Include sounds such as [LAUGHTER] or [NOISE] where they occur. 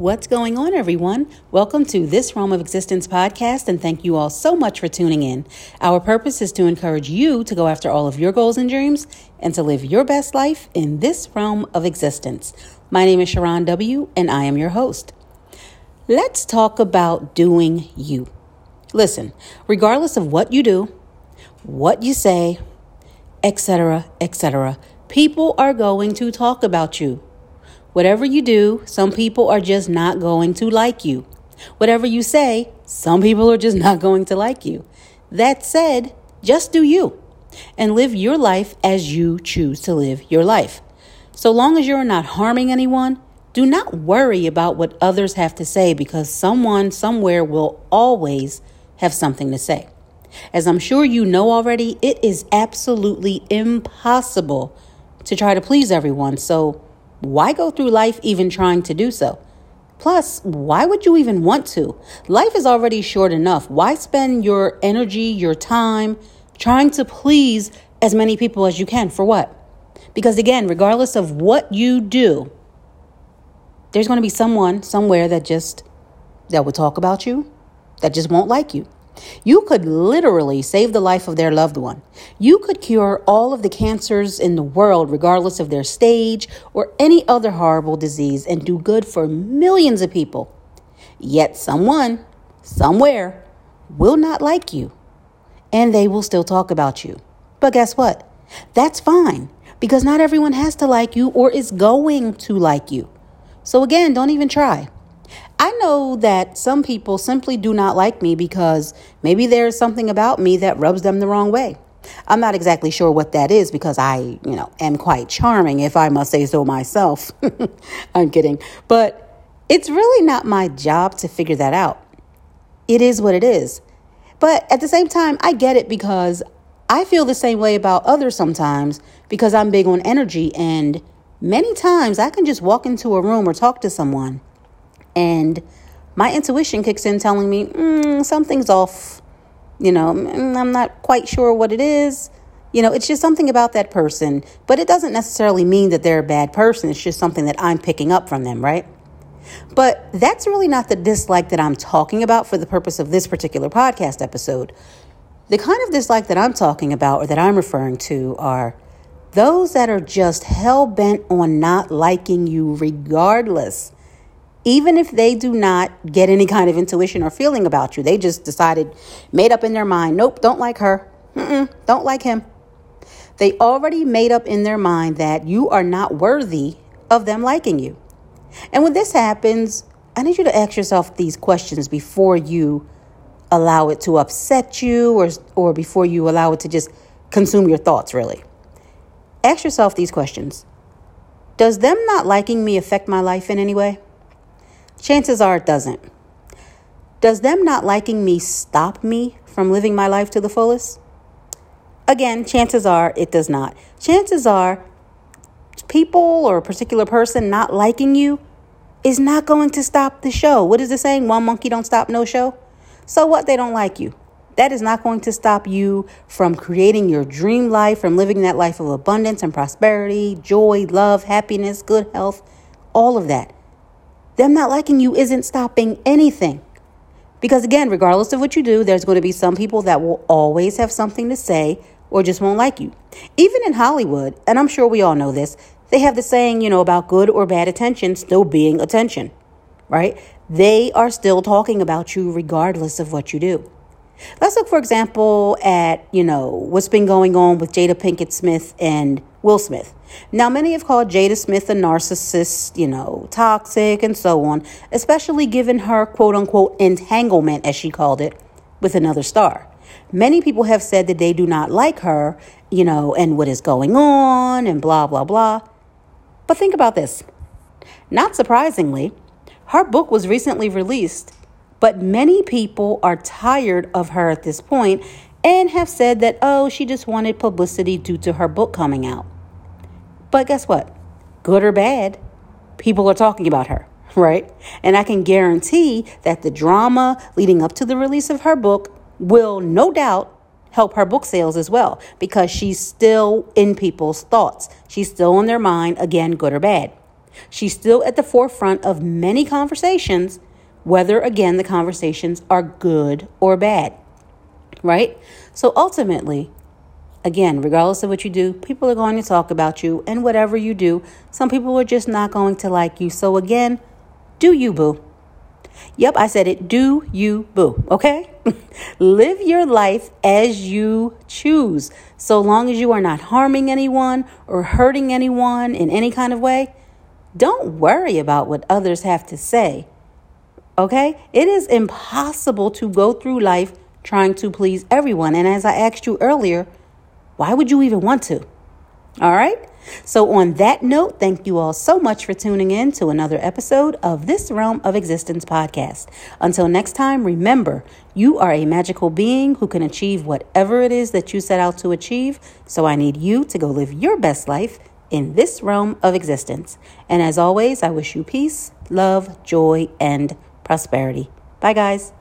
What's going on, everyone? Welcome to this Realm of Existence podcast, and thank you all so much for tuning in. Our purpose is to encourage you to go after all of your goals and dreams and to live your best life in this realm of existence. My name is Sharron W., and I am your host. Let's talk about doing you. Listen, regardless of what you do, what you say, etc., etc., people are going to talk about you. Whatever you do, some people are just not going to like you. Whatever you say, some people are just [LAUGHS] not going to like you. That said, just do you and live your life as you choose to live your life. So long as you're not harming anyone, do not worry about what others have to say because someone somewhere will always have something to say. As I'm sure you know already, it is absolutely impossible to try to please everyone. So, why go through life even trying to do so? Plus, why would you even want to? Life is already short enough. Why spend your energy, your time trying to please as many people as you can? For what? Because again, regardless of what you do, there's going to be someone somewhere that just that will talk about you, that just won't like you. You could literally save the life of their loved one. You could cure all of the cancers in the world, regardless of their stage or any other horrible disease, and do good for millions of people. Yet someone, somewhere, will not like you, and they will still talk about you. But guess what? That's fine, because not everyone has to like you or is going to like you. So again, don't even try. I know that some people simply do not like me because maybe there's something about me that rubs them the wrong way. I'm not exactly sure what that is because I, you know, am quite charming, if I must say so myself. [LAUGHS] I'm kidding. But it's really not my job to figure that out. It is what it is. But at the same time, I get it because I feel the same way about others sometimes because I'm big on energy. And many times I can just walk into a room or talk to someone and my intuition kicks in telling me mm, something's off you know mm, i'm not quite sure what it is. You know it's just something about that person. But it doesn't necessarily mean that they're a bad person. It's just something that i'm picking up from them right? But that's really not the dislike that i'm talking about for the purpose of this particular podcast episode. The kind of dislike that i'm talking about or that i'm referring to are those that are just hell bent on not liking you regardless even if they do not get any kind of intuition or feeling about you, they just decided, made up in their mind, nope, don't like her, Mm-mm, don't like him. They already made up in their mind that you are not worthy of them liking you. And when this happens, I need you to ask yourself these questions before you allow it to upset you or, or before you allow it to just consume your thoughts, really. Ask yourself these questions Does them not liking me affect my life in any way? Chances are it doesn't. Does them not liking me stop me from living my life to the fullest? Again, chances are it does not. Chances are people or a particular person not liking you is not going to stop the show. What is the saying? One monkey don't stop no show. So what? They don't like you. That is not going to stop you from creating your dream life, from living that life of abundance and prosperity, joy, love, happiness, good health, all of that. Them not liking you isn't stopping anything. Because again, regardless of what you do, there's going to be some people that will always have something to say or just won't like you. Even in Hollywood, and I'm sure we all know this, they have the saying, you know, about good or bad attention still being attention, right? They are still talking about you regardless of what you do. Let's look, for example, at, you know, what's been going on with Jada Pinkett Smith and Will Smith. Now, many have called Jada Smith a narcissist, you know, toxic, and so on, especially given her quote unquote entanglement, as she called it, with another star. Many people have said that they do not like her, you know, and what is going on, and blah, blah, blah. But think about this. Not surprisingly, her book was recently released, but many people are tired of her at this point and have said that, oh, she just wanted publicity due to her book coming out. But guess what? Good or bad, people are talking about her, [LAUGHS] right? And I can guarantee that the drama leading up to the release of her book will no doubt help her book sales as well because she's still in people's thoughts. She's still in their mind, again, good or bad. She's still at the forefront of many conversations, whether again the conversations are good or bad. Right? So ultimately, again, regardless of what you do, people are going to talk about you, and whatever you do, some people are just not going to like you. So again, do you, boo. Yep, I said it. Do you, boo. Okay? [LAUGHS] Live your life as you choose. So long as you are not harming anyone or hurting anyone in any kind of way, don't worry about what others have to say. Okay? It is impossible to go through life trying to please everyone. And as I asked you earlier, why would you even want to? All right? So, on that note, thank you all so much for tuning in to another episode of This Realm of Existence podcast. Until next time, remember, you are a magical being who can achieve whatever it is that you set out to achieve. So, I need you to go live your best life in this realm of existence. And as always, I wish you peace, love, joy, and prosperity. Bye, guys.